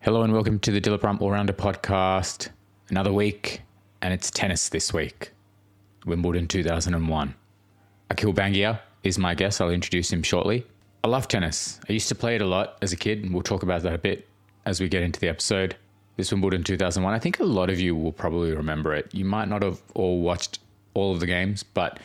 Hello and welcome to the Dillabrum All Rounder podcast. Another week, and it's tennis this week. Wimbledon 2001. Akhil Bangia is my guest. I'll introduce him shortly. I love tennis. I used to play it a lot as a kid, and we'll talk about that a bit as we get into the episode. This Wimbledon 2001, I think a lot of you will probably remember it. You might not have all watched all of the games, but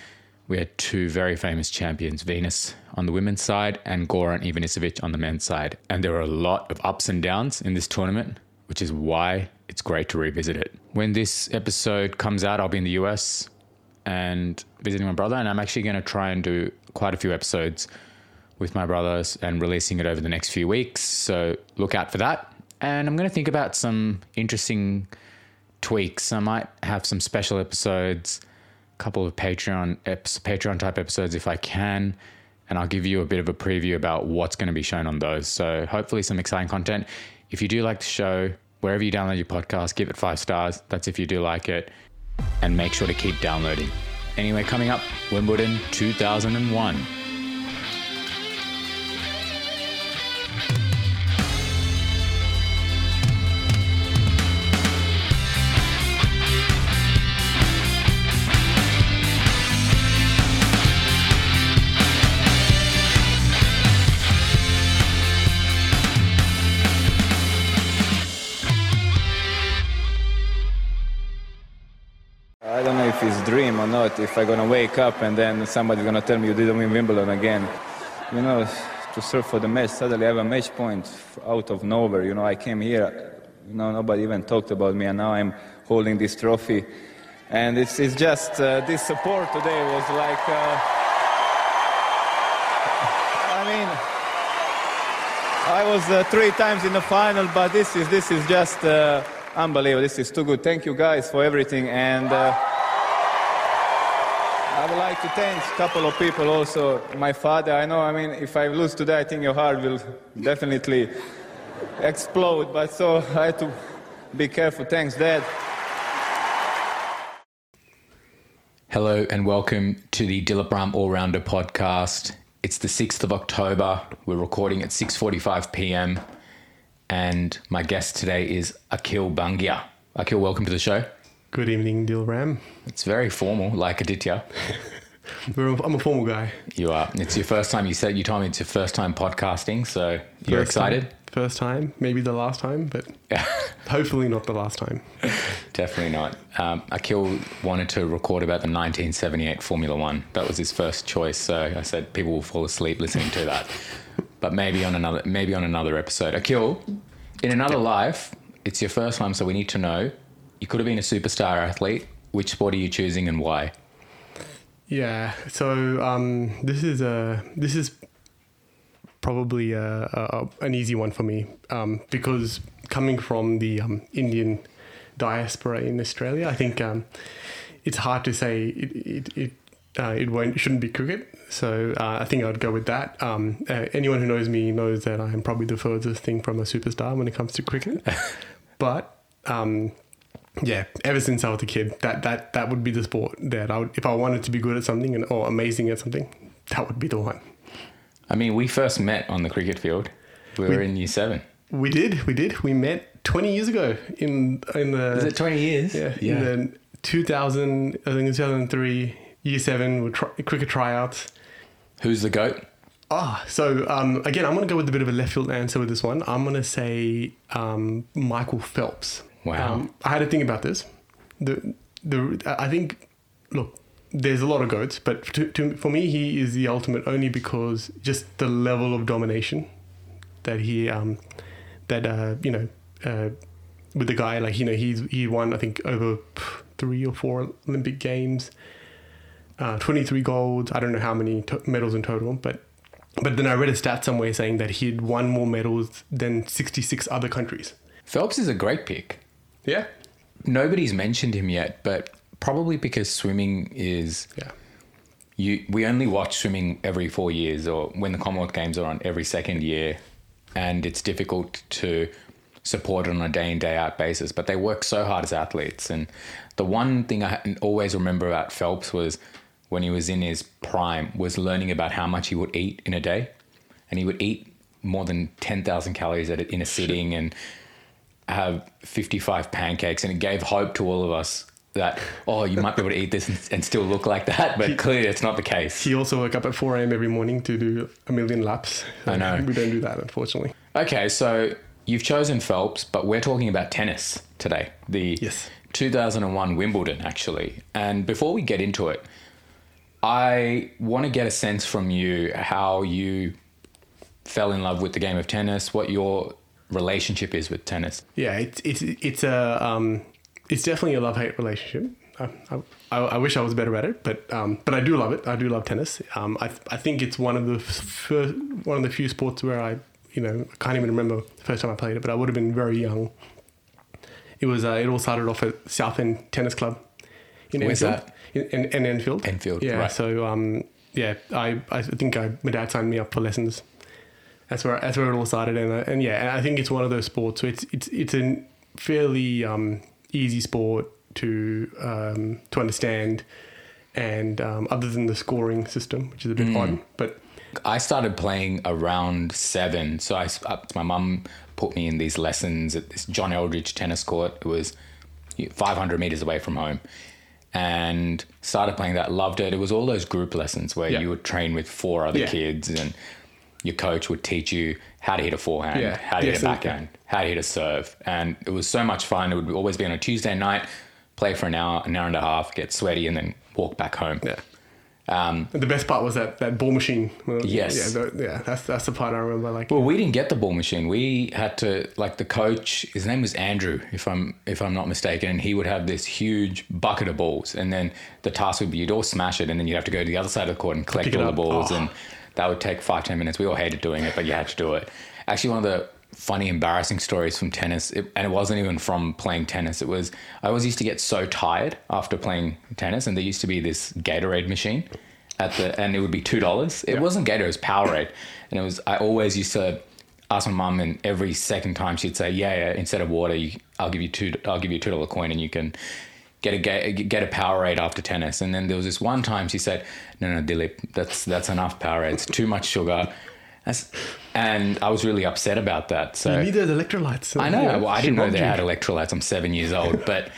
we had two very famous champions, Venus on the women's side and Goran Ivanisevic on the men's side. And there were a lot of ups and downs in this tournament, which is why it's great to revisit it. When this episode comes out, I'll be in the US and visiting my brother, and I'm actually going to try and do quite a few episodes with my brothers and releasing it over the next few weeks. So look out for that. And I'm going to think about some interesting tweaks. I might have some special episodes, couple of Patreon eps, Patreon type episodes if I can, and I'll give you a bit of a preview about what's going to be shown on those. So hopefully some exciting content. If you do like the show, wherever you download your podcast, give it five stars. That's if you do like it, and make sure to keep downloading. Anyway, coming up, Wimbledon 2001. Dream or not. If I'm gonna wake up and then somebody's gonna tell me you didn't win Wimbledon again, you know, to serve for the match. Suddenly I have a match point out of nowhere. You know, I came here, you know, nobody even talked about me, and now I'm holding this trophy, and it's it's just uh, this support today was like. Uh, I mean, I was uh, three times in the final, but this is this is just uh, unbelievable. This is too good. Thank you guys for everything, and uh, I would like to thank a couple of people also. My father. I know. I mean, if I lose today, I think your heart will definitely explode. But so I had to be careful. Thanks, Dad. Hello and welcome to the Dillabrum All Rounder podcast. It's the 6th of October. We're recording at 6:45 p.m. and my guest today is Akhil Bangia. Akhil, welcome to the show. Good evening, Dilram. It's very formal, like Aditya. I'm a formal guy. You are. It's your first time. You said you told me it's your first time podcasting, so you're excited. time- first time, maybe the last time, but hopefully not the last time. Definitely not. Um, Akhil wanted to record about the 1978 Formula One. That was his first choice. So I said people will fall asleep listening to that. but maybe on another, maybe on another episode. Akhil, in another life, it's your first time, so we need to know. You could have been a superstar athlete. Which sport are you choosing and why? Yeah. So um, this is a this is probably a, a, an easy one for me um, because coming from the um, Indian diaspora in Australia, I think um, it's hard to say it it it, uh, it won't shouldn't be cricket. So uh, I think I'd go with that. Um, uh, anyone who knows me knows that I'm probably the furthest thing from a superstar when it comes to cricket. but um, yeah, ever since I was a kid, that that that would be the sport that I would, if I wanted to be good at something and or amazing at something, that would be the one. I mean, we first met on the cricket field. We were in year seven. We did, we did. We met 20 years ago in in the Is it 20 years? yeah, yeah. in the 2000 I think it's 2003 year 7 with tri- cricket tryouts. Who's the GOAT? Ah, so um, again, I'm going to go with a bit of a left field answer with this one. I'm going to say um, Michael Phelps. Wow. Um, I had to think about this. The the I think look, there's a lot of goats, but to, to, for me, he is the ultimate only because just the level of domination that he um that uh you know uh with the guy like you know he's he won I think over three or four Olympic games, uh, 23 golds. I don't know how many to- medals in total, but but then I read a stat somewhere saying that he'd won more medals than 66 other countries. Phelps is a great pick. Yeah. Nobody's mentioned him yet, but probably because swimming is Yeah. you we only watch swimming every four years or when the Commonwealth Games are on every second year and it's difficult to support it on a day in, day out basis. But they work so hard as athletes. And the one thing I always remember about Phelps was when he was in his prime was learning about how much he would eat in a day. And he would eat more than 10,000 calories at in a sitting and have 55 pancakes, and it gave hope to all of us that oh, you might be able to eat this and, and still look like that. But clearly, it's not the case. He also woke up at 4 a.m. every morning to do a million laps. I know. We don't do that, unfortunately. Okay, so you've chosen Phelps, but we're talking about tennis today. The Yes. 2001 Wimbledon, actually. And before we get into it, I want to get a sense from you how you fell in love with the game of tennis, what your relationship is with tennis. Yeah, it's it's it's a um, it's definitely a love hate relationship. I, I, I wish I was better at it, but um, but I do love it. I do love tennis. Um, I I think it's one of the first, one of the few sports where I you know I can't even remember the first time I played it, but I would have been very young. It was uh, it all started off at Southend Tennis Club in Where's Enfield. In, in, in Enfield. Enfield, Yeah. right. So um, yeah, I I think I, my dad signed me up for lessons. That's where that's where it all started, and uh, and yeah, and I think it's one of those sports. So it's it's it's a fairly um, easy sport to um, to understand, and um, other than the scoring system, which is a bit Mm. odd, but I started playing around seven. So I, I- my mum put me in these lessons at this John Eldridge tennis court. It was 500 meters away from home. And started playing that, loved it. It was all those group lessons where Yeah. you would train with four other Yeah. kids and your coach would teach you how to hit a forehand, Yeah. how to Yeah, hit a backhand, how to hit a serve. And it was so much fun. It would always be on a Tuesday night, play for an hour, an hour and a half, get sweaty, and then walk back home. yeah. Um, the best part was that that ball machine. Yes. Yeah, the, yeah. That's that's the part I remember. Like, Well, we didn't get the ball machine. We had to like the coach. His name was Andrew, if I'm if I'm not mistaken, and he would have this huge bucket of balls, and then the task would be you'd all smash it, and then you'd have to go to the other side of the court and collect all the balls, Oh. and that would take five ten minutes. We all hated doing it, but you had to do it. Actually, one of the funny, embarrassing stories from tennis, it, and it wasn't even from playing tennis. It was I always used to get so tired after playing tennis, and there used to be this Gatorade machine at the, and it would be two dollars. It wasn't Gatorade, it was Powerade, and it was. I always used to ask my mum, and every second time she'd say, "Yeah, yeah, instead of water, you, I'll give you two. I'll give you a two dollar coin, and you can." Get a get a Powerade after tennis, and then there was this one time she said, "No, no, Dilip, that's that's enough Powerade. It's too much sugar." That's, and I was really upset about that. So you need those electrolytes. I know. Yeah, well, I didn't know they you. had electrolytes. I'm seven years old, but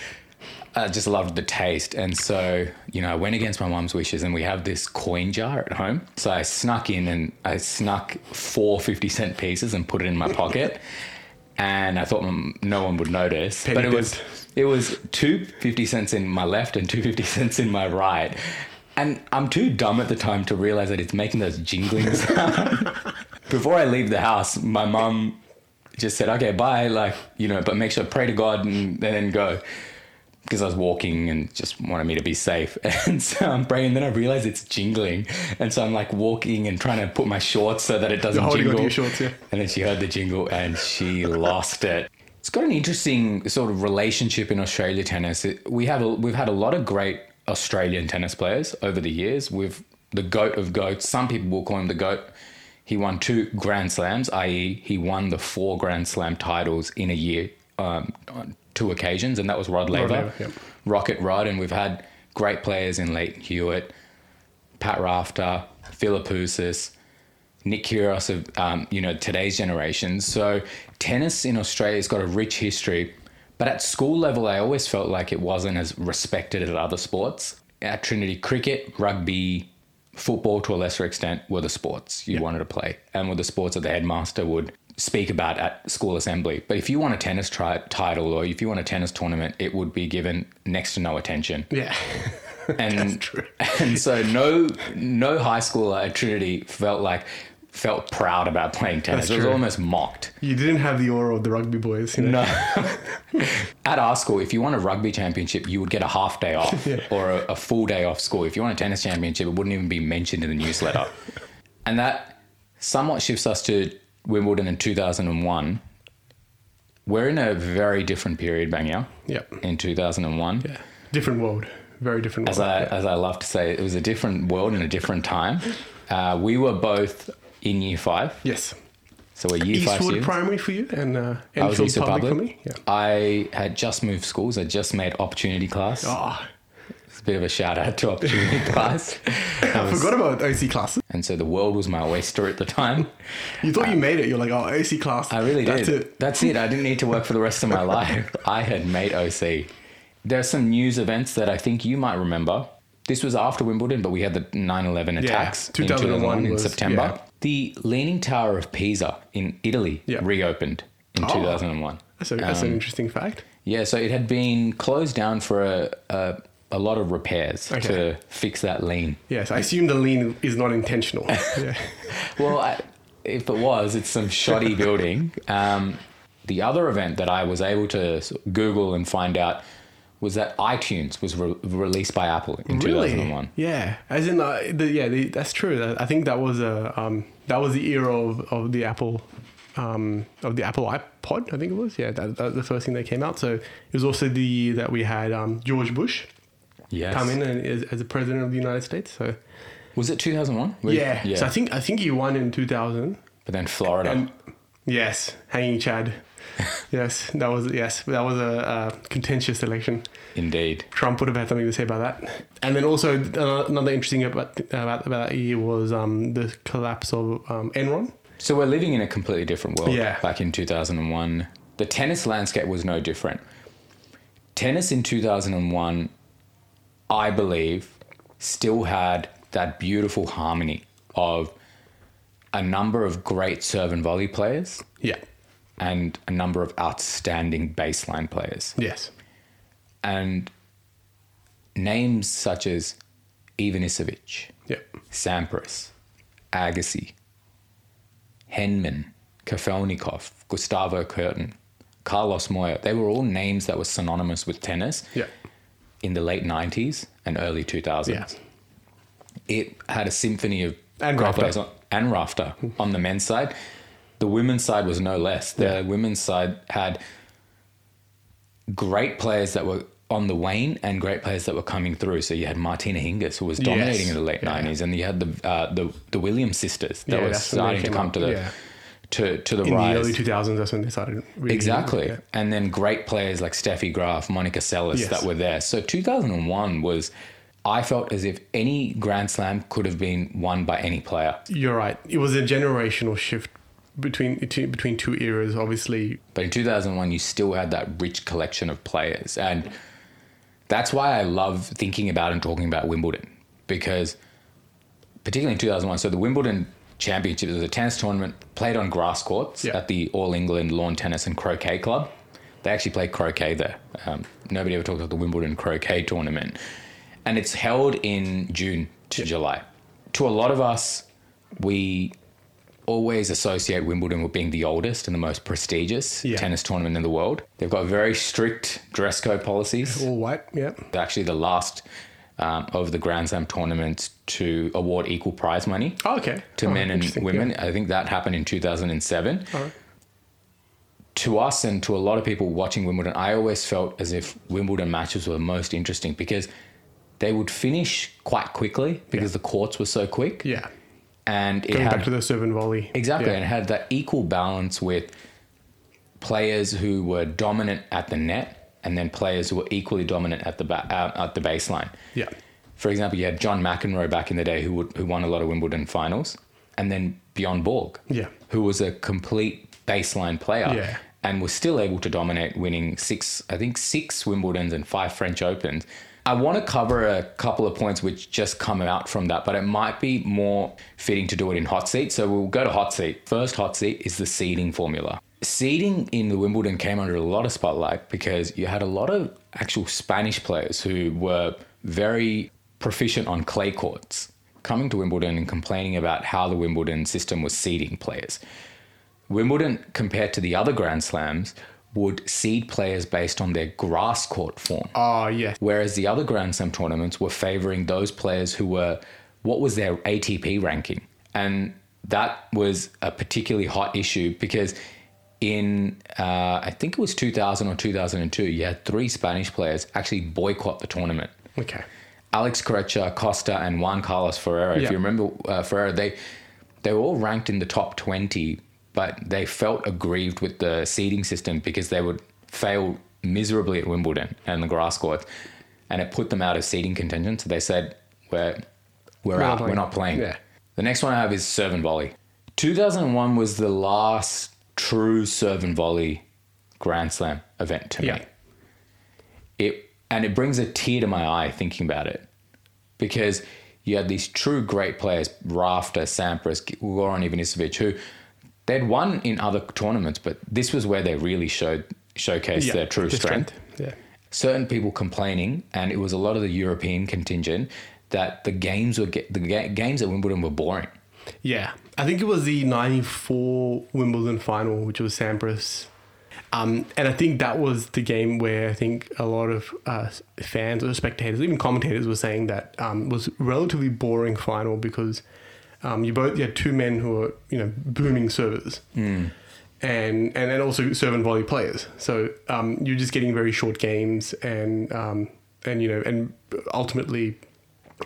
I just loved the taste. And so, you know, I went against my mum's wishes and we have this coin jar at home. So I snuck in and I snuck four 50 cent pieces and put it in my pocket. And I thought mm, no one would notice. Penny but it was. It was two 50 cents in my left and two 50 cents in my right. And I'm too dumb at the time to realize that it's making those jingling sounds. Before I leave the house, my mum just said, okay, bye. Like, you know, but make sure, pray to God and then go. Because I was walking and just wanted me to be safe. And so I'm praying, and then I realized it's jingling. And so I'm like walking and trying to put my shorts so that it doesn't You're holding jingle. onto your shorts, yeah. And then she heard the jingle and she lost it. It's got an interesting sort of relationship in Australia tennis. It, we have a, we've had a lot of great Australian tennis players over the years. With the goat of goats, some people will call him the goat. He won two Grand Slams, i.e., he won the four Grand Slam titles in a year um, on two occasions, and that was Rod Laver, Laver, yep. Rocket Rod, and we've had great players in Lleyton Hewitt, Pat Rafter, Philippoussis, Nick Kyrgios of um, you know today's generation. So tennis in Australia has got a rich history, but at school level, I always felt like it wasn't as respected as other sports. At Trinity, cricket, rugby, football to a lesser extent were the sports you wanted to play, and were the sports that the headmaster would speak about at school assembly. But if you want a tennis tri- title or if you want a tennis tournament, it would be given next to no attention Yeah. and and so no no high schooler at Trinity felt like felt proud about playing tennis. It was almost mocked. you didn't have the aura of the rugby boys. You know? No. At our school, if you won a rugby championship, you would get a half day off or a, a full day off school. If you won a tennis championship, it wouldn't even be mentioned in the newsletter. and that somewhat shifts us to Wimbledon in 2001. We're in a very different period, Bangia, Yep. in 2001. Yeah. Different world. Very different as world. I as I love to say, it was a different world and a different time. Uh, we were both in year five, yes. so we're year five Eastwood students. Primary for you and uh, I was Enfield Eastwood Public, Public. for me. Yeah. I had just moved schools. I just made opportunity class. Oh, It's a bit of a shout out to opportunity class. I forgot about OC classes. And so the world was my oyster at the time. You thought you made it. You're like, oh, OC class. I really That's did. it. That's it. I didn't need to work for the rest of my life. I had made OC. There's some news events that I think you might remember. This was after Wimbledon, but we had the 9 11 attacks in 2001 2001 in was- September. yeah. The Leaning Tower of Pisa in Italy Yeah. reopened in Oh. 2001. That's, a, that's an Um, interesting fact. Yeah, so it had been closed down for a, a, a lot of repairs Okay. to fix that lean. Yes, I assume the lean is not intentional. yeah. Well, I, if it was, it's some shoddy building. Um, the other event that I was able to Google and find out was that iTunes was re- released by Apple in 2001. Yeah, as in, uh, the, yeah, the, that's true. I think that was a um, that was the era of, of the Apple um, of the Apple iPod. I think it was. Yeah, that, that was the first thing that came out. So it was also the year that we had um, George Bush Yes. come in and, as, as the president of the United States. So Was it 2001? yeah. yeah. so I think I think he won in two thousand. but then Florida. And yes, hanging Chad. yes, that was yes, that was a, uh contentious election. Indeed. Trump would have had something to say about that. And then also uh, another interesting about about, about that year was um, the collapse of um, Enron. So we're living in a completely different world Yeah. back in 2001. The tennis landscape was no different. Tennis in 2001, I believe, still had that beautiful harmony of a number of great serve and volley players Yeah. and a number of outstanding baseline players. Yes. And names such as Ivanisevic, Yeah. Sampras, Agassi, Henman, Kafelnikov, Gustavo Kuerten, Carlos Moya, they were all names that were synonymous with tennis Yeah. in the late 90s and early 2000s. Yeah. It had a symphony of And Rafter. players on, and Rafter on the men's side. The women's side was no less. The Yeah. women's side had great players that were on the wane and great players that were coming through. So you had Martina Hingis, who was dominating Yes. in the late Yeah. nineties, and you had the uh, the the Williams sisters that Yeah, were that's when they starting to come up, to the yeah. to to the In rise. the early 2000s, that's when they started. Really Exactly. And then great players like Steffi Graf, Monica Seles Yes. that were there. So 2001 was, I felt as if any Grand Slam could have been won by any player. You're right. It was a generational shift between between between two eras. Obviously, But in 2001, you still had that rich collection of players. And that's why I love thinking about and talking about Wimbledon because, particularly in 2001, so the Wimbledon Championship was a tennis tournament played on grass courts Yeah. at the All England Lawn Tennis and Croquet Club. They actually play croquet there. Um, nobody ever talks about the Wimbledon Croquet Tournament. And it's held in June to July. To a lot of us, we always associate Wimbledon with being the oldest and the most prestigious Yeah. tennis tournament in the world. They've got very strict dress code policies. all white. Yeah. They're actually the last um, of the Grand Slam tournaments to award equal prize money Oh, okay. to Oh, men and women. Yeah. I think that happened in 2007. All right. To us and to a lot of people watching Wimbledon, I always felt as if Wimbledon matches were the most interesting because they would finish quite quickly because the courts were so quick. Yeah. And it Going had back to the serve and volley. Exactly, Yeah. and it had that equal balance with players who were dominant at the net, and then players who were equally dominant at the ba- uh, at the baseline. Yeah. For example, you had John McEnroe back in the day who would, who won a lot of Wimbledon finals, and then Bjorn Borg, Yeah. who was a complete baseline player, Yeah. and was still able to dominate, winning six, I think six Wimbledons and five French Opens. I want to cover a couple of points which just come out from that, but it might be more fitting to do it in hot seat. So we'll go to hot seat. First hot seat is the seeding formula. Seeding in the Wimbledon came under a lot of spotlight because you had a lot of actual Spanish players who were very proficient on clay courts coming to Wimbledon and complaining about how the Wimbledon system was seeding players. Wimbledon, compared to the other Grand Slams, would seed players based on their grass court form. Oh, yeah. Whereas the other Grand Slam tournaments were favoring those players who were, what was their ATP ranking? And that was a particularly hot issue because in, uh, I think it was 2000 or 2002, you had three Spanish players actually boycott the tournament. Okay. Alex Corretja, Costa, and Juan Carlos Ferrero. If Yeah. you remember uh, Ferrero, they they were all ranked in the top twenty, but they felt aggrieved with the seeding system because they would fail miserably at Wimbledon and the grass courts. and it put them out of seeding contention. So they said, we're, we're, out, we're playing. not playing. Yeah. The next one I have is serve and volley. 2001 was the last true serve and volley Grand Slam event to Yeah. me. It and it brings a tear to my eye thinking about it because you had these true great players, Rafter, Sampras, Goran Ivanisevic, who they'd won in other tournaments, but this was where they really showed showcased their true the strength. Yeah. Certain people complaining, and it was a lot of the European contingent that the games were get, the ga- games at Wimbledon were boring. Yeah, I think it was the '94 Wimbledon final, which was Sampras, um, and I think that was the game where I think a lot of uh, fans or spectators, even commentators, were saying that um, was relatively boring final because um, you both you had two men who were you know booming servers. And, and then also serve and volley players. So um, you're just getting very short games and um, and you know and ultimately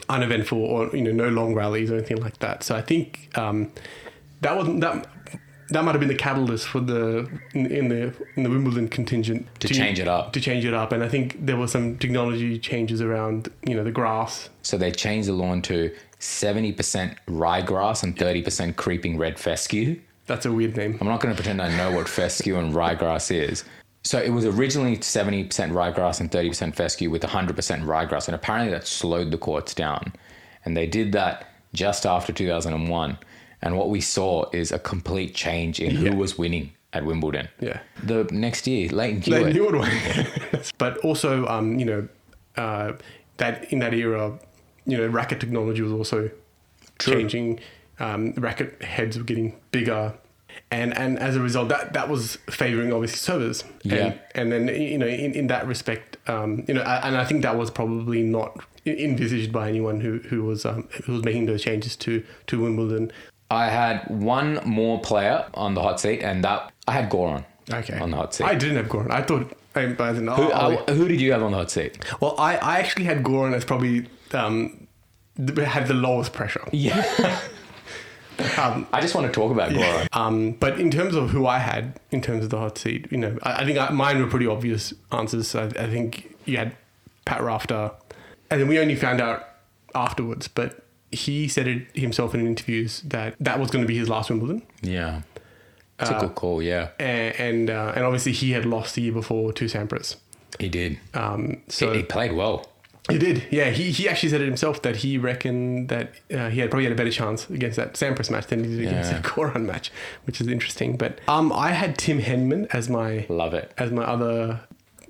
uneventful or you know no long rallies or anything like that. So I think um, that wasn't that that might have been the catalyst for the in, in the in the Wimbledon contingent To change it up. To change it up, and I think there were some technology changes around you know the grass. So they changed the lawn to 70% ryegrass and 30% creeping red fescue. That's a weird name. I'm not going to pretend I know what fescue and ryegrass is. So it was originally 70% ryegrass and 30% fescue with 100% ryegrass, and apparently that slowed the courts down. And they did that just after 2001. And what we saw is a complete change in Yeah. who was winning at Wimbledon. Yeah. The next year, Lleyton Hewitt. knew it was. but also, um, you know, uh, that in that era, you know, racket technology was also True. changing. Um, racket heads were getting bigger, and and as a result, that that was favoring obviously servers. Yeah. And, and then you know, in, in that respect, um, you know, and I think that was probably not envisaged by anyone who who was um, who was making those changes to to Wimbledon. I had one more player on the hot seat, and that I had Goran Okay. on the hot seat. I didn't have Goran. I thought. I, I didn't, who, I'll- uh, who did you have on the hot seat? Well, I, I actually had Goran as probably um, had the lowest pressure. Yeah. Um, I just want to talk about Goran. um, but in terms of who I had in terms of the hot seat, you know, I, I think I, mine were pretty obvious answers. I, I think you had Pat Rafter, and then we only found out afterwards. But he said it himself in interviews that that was going to be his last Wimbledon, Yeah. It's a good call, yeah. and and, uh, and obviously he had lost the year before to Sampras. He did. Um, so he, he played well. He did, yeah. He, he actually said it himself that he reckoned that uh, he had probably had a better chance against that Sampras match than he did against Yeah. the Goran match, which is interesting. But um, I had Tim Henman as my Love it. as my other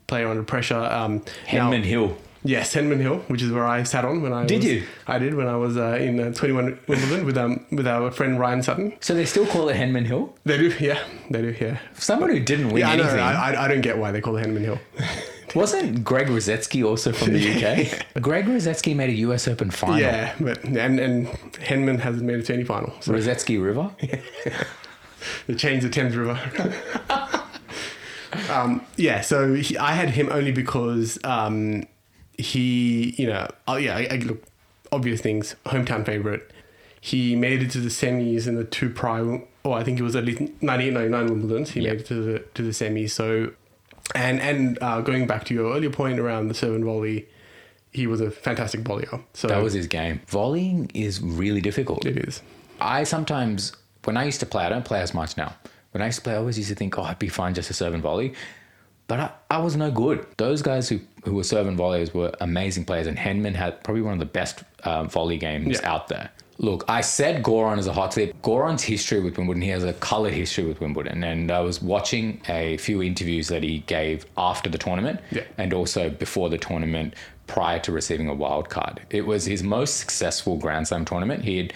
player under pressure. Um, now- Henman Hill. yes, Henman Hill, which is where I sat on when I Did was, you? I did when I was uh, in uh, 21 Wimbledon with um with our friend Ryan Sutton. So they still call it Henman Hill? They do, yeah, they do, yeah. Someone who didn't win Yeah, I know. anything. I, I, I don't get why they call it Henman Hill. Wasn't Greg Rusedski also from the UK? Greg Rusedski made a US Open final. Yeah, but and and Henman hasn't made it to any final. So Rusedski River? They changed the Thames River. um, yeah, so he, I had him only because um, he, you know, oh yeah, I, I, look, obvious things, hometown favorite. He made it to the semis in the two prior, or I think it was at least 98, 99 Wimbledons. He Yeah. made it to the to the semis. So, and and uh, going back to your earlier point around the serve and volley, he was a fantastic volleyer. So That was his game. Volleying is really difficult. it is. I sometimes, when I used to play, I don't play as much now. When I used to play, I always used to think, oh, I'd be fine just to serve and volley. But I, I was no good. Those guys who, who were serve and volleys were amazing players, and Henman had probably one of the best um, volley games Yeah. out there. Look, I said Goran as a hot tip. Goran's history with Wimbledon, he has a coloured history with Wimbledon. And I was watching a few interviews that he gave after the tournament Yeah. and also before the tournament prior to receiving a wild card. It was his most successful Grand Slam tournament. He had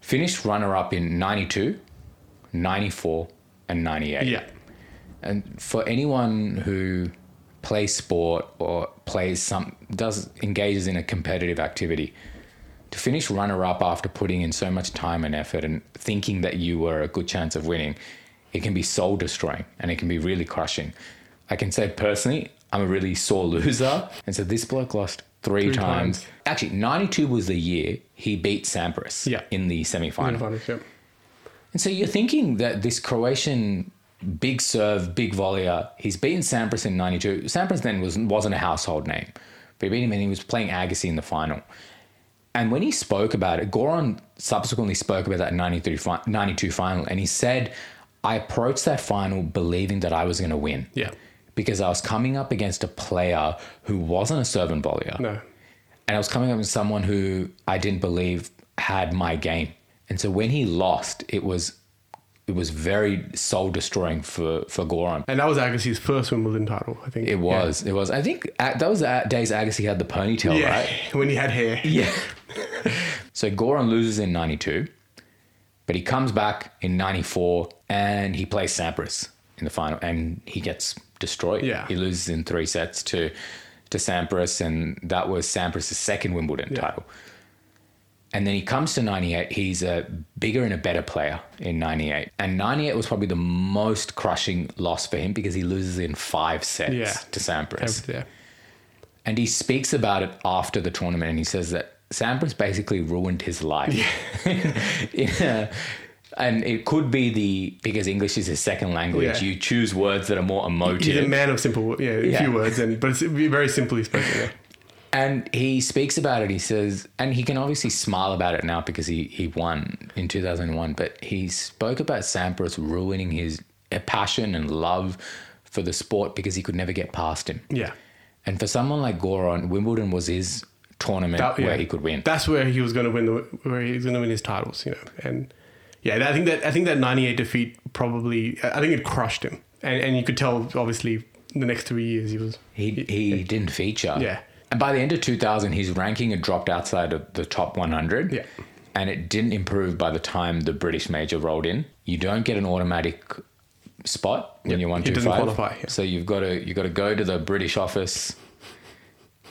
finished runner up in 92, 94, and 98. Yeah. And for anyone who plays sport or plays some does engages in a competitive activity, to finish runner up after putting in so much time and effort and thinking that you were a good chance of winning, it can be soul destroying and it can be really crushing. I can say personally, I'm a really sore loser. And so this bloke lost three, Three times. times. Actually, 92 was the year he beat Sampras Yeah. in the semi final. Yeah. And so you're thinking that this Croatian big serve, big volleyer, he's beaten Sampras in 92. Sampras then was, wasn't a household name. but he beat him and he was playing Agassi in the final. And when he spoke about it, Goran subsequently spoke about that 93 fi- 92 final and he said, I approached that final believing that I was going to win. Yeah. Because I was coming up against a player who wasn't a serve and volleyer. No. And I was coming up with someone who I didn't believe had my game. And so when he lost, it was it was very soul destroying for for Goran. And that was Agassi's first Wimbledon title, I think. It was. It was. I think that was the days Agassi had the ponytail, Yeah. right? When he had hair. Yeah. so Goran loses in 92, but he comes back in 94 and he plays Sampras in the final and he gets destroyed. Yeah. He loses in three sets to to Sampras and that was Sampras' second Wimbledon Yeah. title. And then he comes to 98. He's a bigger and a better player in 98. And 98 was probably the most crushing loss for him because he loses in five sets Yeah. to Sampras. Yeah. And he speaks about it after the tournament and he says that Sampras basically ruined his life. Yeah. And it could be the because English is his second language, Yeah. you choose words that are more emotive. He's a man of simple, yeah, a Yeah. few words, and but it's very simply spoken. And he speaks about it. He says, and he can obviously smile about it now because he, he won in 2001, but he spoke about Sampras ruining his passion and love for the sport because he could never get past him. Yeah. And for someone like Goran, Wimbledon was his tournament That- where yeah. he could win. That's where he was going to win the where he was going to win his titles, you know. And yeah, I think that I think that '98 defeat probably I think it crushed him, and and you could tell obviously the next three years he was He he didn't feature. Yeah. And by the end of 2000, his ranking had dropped outside of the top 100. Yeah. And it didn't improve by the time the British major rolled in. You don't get an automatic spot when you're one two five. qualify, yeah. So you've got to you've got to go to the British office.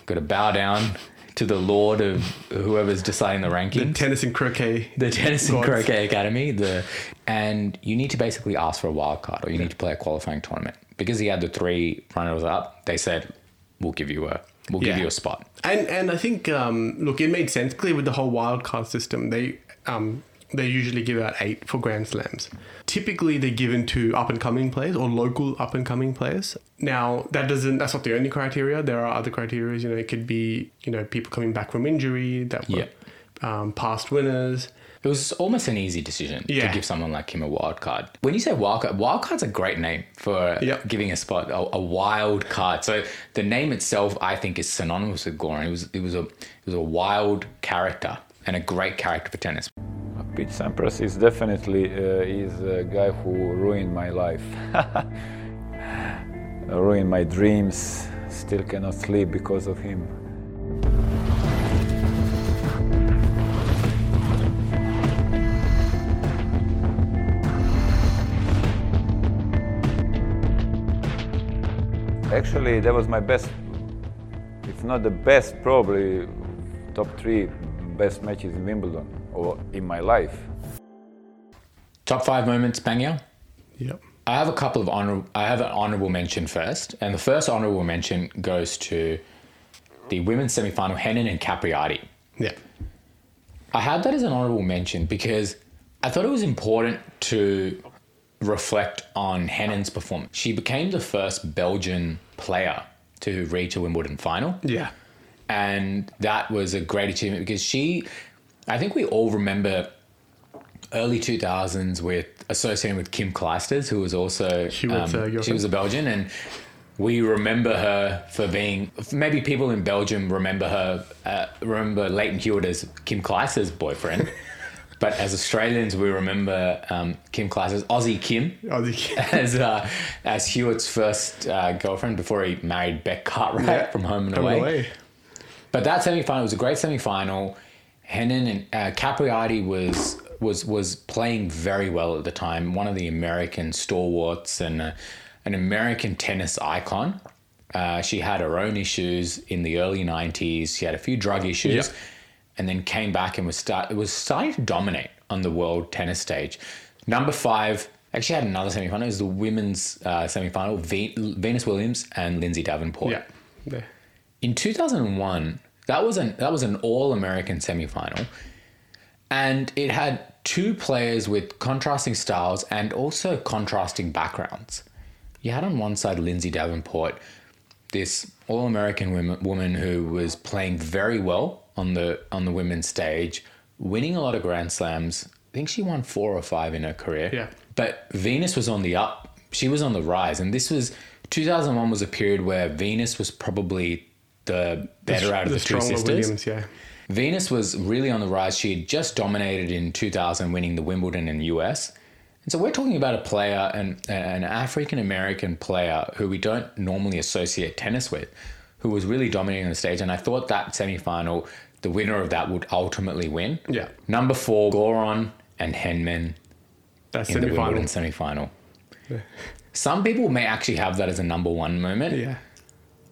Got to bow down to the lord of whoever's deciding the rankings The tennis and croquet. the tennis and croquet academy the and you need to basically ask for a wild card or you need to play a qualifying tournament because he had the three runners up they said we'll give you a we'll give you a spot And and I think um, look, it made sense. Clearly, with the whole wild card system, they um, they usually give out eight for Grand Slams. Typically, they're given to up and coming players or local up and coming players. Now, that doesn't that's not the only criteria. There are other criteria. You know, it could be you know people coming back from injury that were um, past winners. it was almost an easy decision Yeah. to give someone like him a wild card when you say wild card wild card's a great name for Yep. giving a spot a, a wild card so the name itself i think is synonymous with goran it was it was a it was a wild character and a great character for tennis Pete Sampras is definitely uh, is a guy who ruined my life, ruined my dreams. Still cannot sleep because of him. Actually, that was my best, if not the best, probably top three best matches in Wimbledon or in my life. top five moments bangia Yep. I have a couple of honor. I have an honorable mention first, and the first honorable mention goes to the women's semifinal, Henin and Capriati. Yeah. I had that as an honorable mention because I thought it was important to reflect on Henin's performance. She became the first Belgian player to reach a Wimbledon final Yeah. and that was a great achievement because she i think we all remember early 2000s with associating with kim clijsters who was also She was, uh, she was a belgian and we remember her for being maybe people in belgium remember her uh, remember lleyton hewitt as kim clijsters boyfriend but as australians we remember um, kim clijsters aussie kim Oh, the- as uh, as Hewitt's first uh, girlfriend before he married Bec Cartwright Yeah. from Home and Away. away. But that semi-final was a great semi-final. Henin and uh, Capriati was was was playing very well at the time. One of the American stalwarts and uh, an American tennis icon. Uh, she had her own issues in the early '90s. She had a few drug issues, Yeah. and then came back and was start it was starting to dominate on the world tennis stage. Number five actually had another semi-final. It was the women's uh, semi-final. Ve- Venus Williams and Lindsay Davenport yeah. Yeah. in 2001 that was an that was an all-american semifinal and it had two players with contrasting styles and also contrasting backgrounds you had on one side lindsay davenport this All American woman, woman who was playing very well on the on the women's stage, winning a lot of Grand Slams. I think she won four or five in her career. Yeah. But Venus was on the up. She was on the rise, and this was 2001 was a period where Venus was probably the better out of the, two sisters. Williams, yeah. Venus was really on the rise. She had just dominated in 2000, winning the Wimbledon in the US. And so we're talking about a player, an, an African American player who we don't normally associate tennis with, who was really dominating the stage. And I thought that semifinal, the winner of that would ultimately win. Yeah. Number four, Goran and Henman That's in the Wimbledon semi-final. semifinal. Some people may actually have that as a number one moment. Yeah.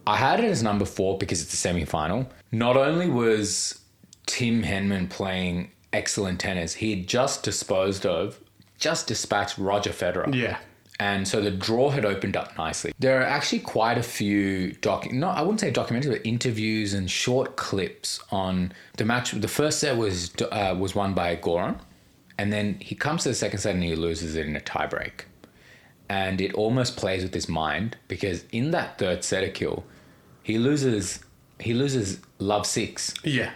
I had it as number four because it's a semi final. Not only was Tim Henman playing excellent tennis, he had just disposed of, just dispatched Roger Federer. Yeah. And so the draw had opened up nicely. There are actually quite a few doc, not I wouldn't say documentaries, but interviews and short clips on the match. The first set was uh, was won by Goran, and then he comes to the second set and he loses it in a tiebreak. And it almost plays with his mind because in that third set Akhil, he loses he loses love six. Yeah.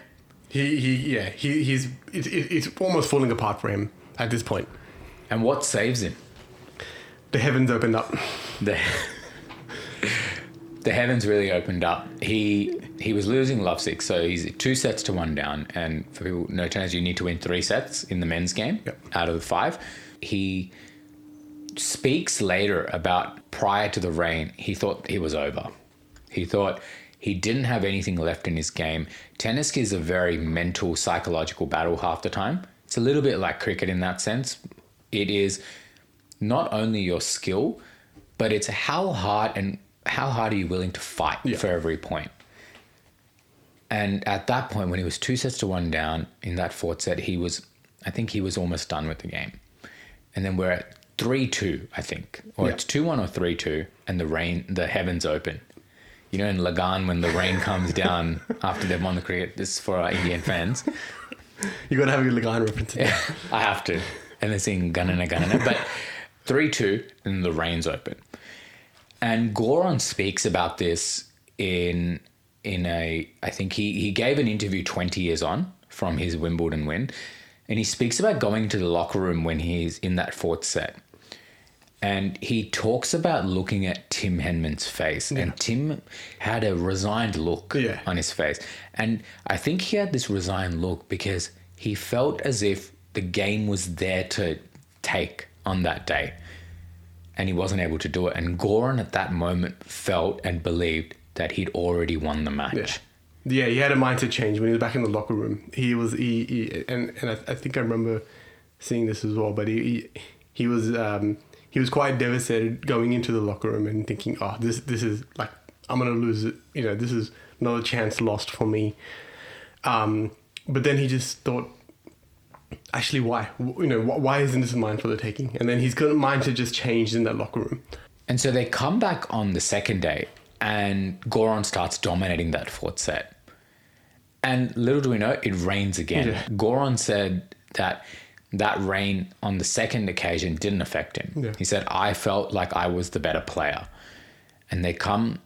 He, he yeah, he, he's, it, it, it's almost falling apart for him at this point. And what saves him? The heavens opened up. the the heavens really opened up. He he was losing love six, so he's two sets to one down. And for people who know tennis, you need to win three sets in the men's game Yep. out of the five. He speaks later about prior to the rain, he thought he was over. He thought he didn't have anything left in his game. Tennis is a very mental, psychological battle half the time. It's a little bit like cricket in that sense. It is not only your skill, but it's how hard and how hard are you willing to fight Yeah. for every point. And at that point, when he was two sets to one down in that fourth set, he was, I think he was almost done with the game. And then we're at three two, I think, or Yeah. it's two one or three two, and the rain, the heavens open. You know, in Lagaan when the rain comes down after they've won the cricket. This is for our Indian fans. You got to have a Lagaan reference. there. I have to. And they're singing Ghanan Ghanan. But 3 2, and the rain's open. And Goran speaks about this in in a I think he he gave an interview 20 years on from his Wimbledon win. And he speaks about going to the locker room when he's in that fourth set. And he talks about looking at Tim Henman's face. And Tim had a resigned look Yeah. on his face. And I think he had this resigned look because he felt as if the game was there to take on that day. And he wasn't able to do it. And Goran at that moment felt and believed that he'd already won the match. Yeah. Yeah, he had a mindset change when he was back in the locker room. He was he, he and and I, I think I remember seeing this as well. But he he, he was um, he was quite devastated going into the locker room and thinking, oh, this this is like I'm gonna lose it. You know, this is another chance lost for me. Um, but then he just thought, actually, why? You know, why isn't this mine for the taking? And then his mindset just changed in that locker room. And so they come back on the second day, and Goran starts dominating that fourth set. And little do we know, it rains again. Yeah. Goran said that that rain on the second occasion didn't affect him. Yeah. He said, I felt like I was the better player. And they come,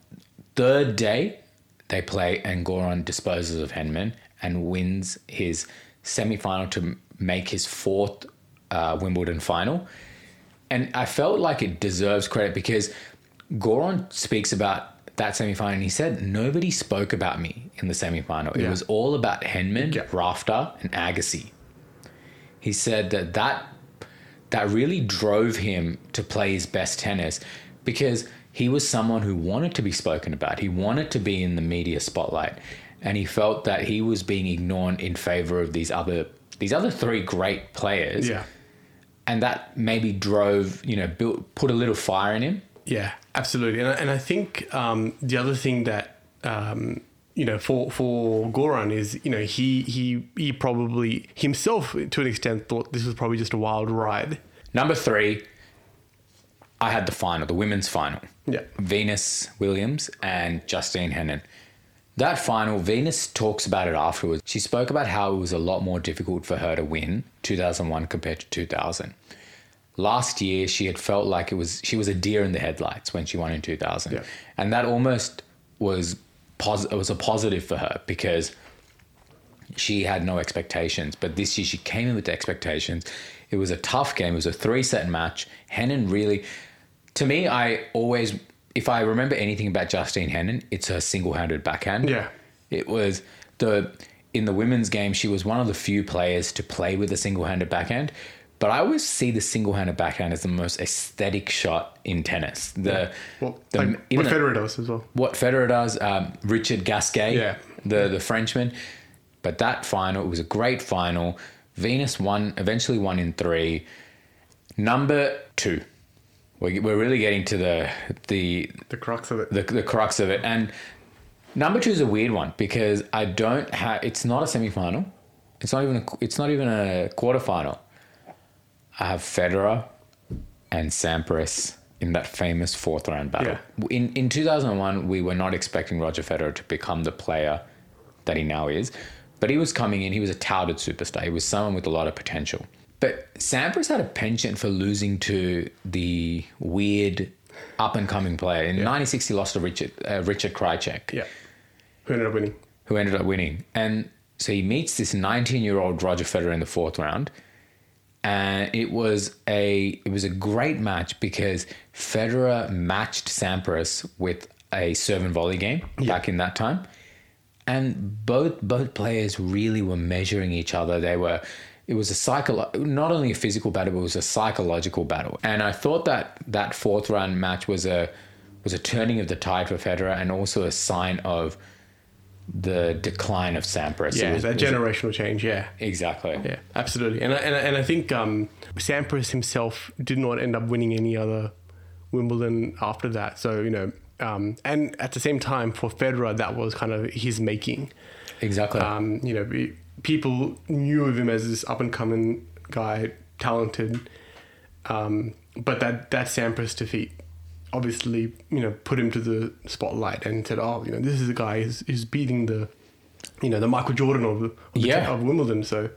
third day, they play, and Goran disposes of Henman and wins his semi final to make his fourth uh, Wimbledon final. And I felt like it deserves credit because Goran speaks about that semifinal and he said nobody spoke about me in the semifinal. It Yeah. was all about Henman, Yeah. Rafter, and Agassi. He said that, that that really drove him to play his best tennis because he was someone who wanted to be spoken about. He wanted to be in the media spotlight, and he felt that he was being ignored in favor of these other these other three great players Yeah. and that maybe drove you know built put a little fire in him Yeah, absolutely. And I, and I think um, the other thing that um, you know for for Goran is you know he he he probably himself to an extent thought this was probably just a wild ride. number three i had the final the women's final Yeah. venus williams and justine henin that final venus talks about it afterwards she spoke about how it was a lot more difficult for her to win 2001 compared to 2000 last year she had felt like it was she was a deer in the headlights when she won in 2000 Yeah. and that almost was pos- it was a positive for her because she had no expectations. But this year she came in with expectations. It was a tough game. It was a three set match. Henin really, to me, I always, if I remember anything about Justine Henin, it's her single handed backhand. Yeah. It was the, in the women's game, she was one of the few players to play with a single handed backhand. But I always see the single handed backhand as the most aesthetic shot in tennis. The, Well, the like what the- Federer does as well. what Federer does, um, Richard Gasquet, Yeah. the the Frenchman. But that final, it was a great final. Venus won, eventually won in three. Number two, we're, we're really getting to the the The crux of it. the, the crux of it. And number two is a weird one because I don't have. It's not a semifinal. It's not even. A, it's not even a quarterfinal. I have Federer and Sampras in that famous fourth round battle. In in 2001, we were not expecting Roger Federer to become the player that he now is, but he was coming in. He was a touted superstar. He was someone with a lot of potential. But Sampras had a penchant for losing to the weird up and coming player. In '96, he lost to Richard uh, Richard Krajicek yeah. Who ended up winning? who ended up winning. And so he meets this 19 year old Roger Federer in the fourth round. And it was a it was a great match because Federer matched Sampras with a serve and volley game back in that time. And both both players really were measuring each other. They were it was a psycho not only a physical battle, but it was a psychological battle. And I thought that that fourth round match was a was a turning of the tide for Federer and also a sign of the decline of Sampras. Yeah, was- that it generational change. Yeah. exactly. Yeah, absolutely. And I, and I, and I think um, Sampras himself did not end up winning any other Wimbledon after that. So, you know, um, and at the same time, for Federer, that was kind of his making. Exactly. Um, you know, people knew of him as this up and coming guy, talented. Um, but that, that Sampras defeat obviously, you know, put him to the spotlight and said, oh, you know, this is a guy who's, who's beating the, you know, the Michael Jordan of, the, of, the- of Wimbledon. So,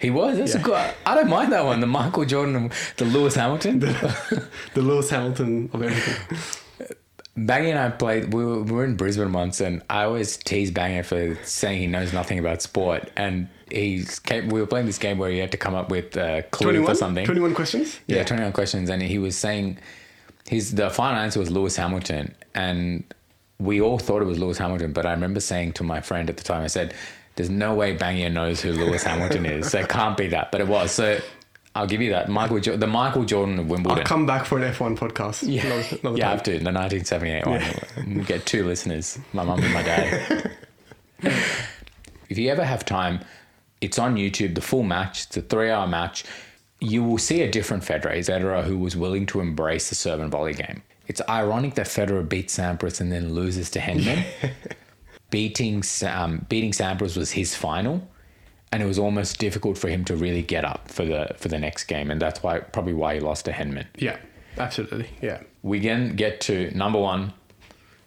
he was. That's yeah. a good. I don't mind that one. The Michael Jordan, the Lewis Hamilton. the Lewis Hamilton of everything. Bangy and I played. We were, we were in Brisbane once, and I always tease Bangy for saying he knows nothing about sport. And he came, we were playing this game where he had to come up with a clue 21, for something. 21 questions? Yeah, 21 questions. And he was saying his the final answer was Lewis Hamilton. And we all thought it was Lewis Hamilton. But I remember saying to my friend at the time, I said, There's no way Bangia knows who Lewis Hamilton is. So it can't be that. But it was. So I'll give you that. Michael, Jo- the Michael Jordan of Wimbledon. I'll come back for an F1 podcast. Yeah, Another, another yeah, I time. have to. The 1978 one. We get two listeners, my mum and my dad. if you ever have time, it's on YouTube, the full match. It's a three hour match. You will see a different Federer, Federer who was willing to embrace the serve and volley game. It's ironic that Federer beats Sampras and then loses to Henman. beating, um, beating Sampras was his final. And it was almost difficult for him to really get up for the for the next game, and that's why probably why he lost to Henman Yeah, absolutely. Yeah. we can get to number one.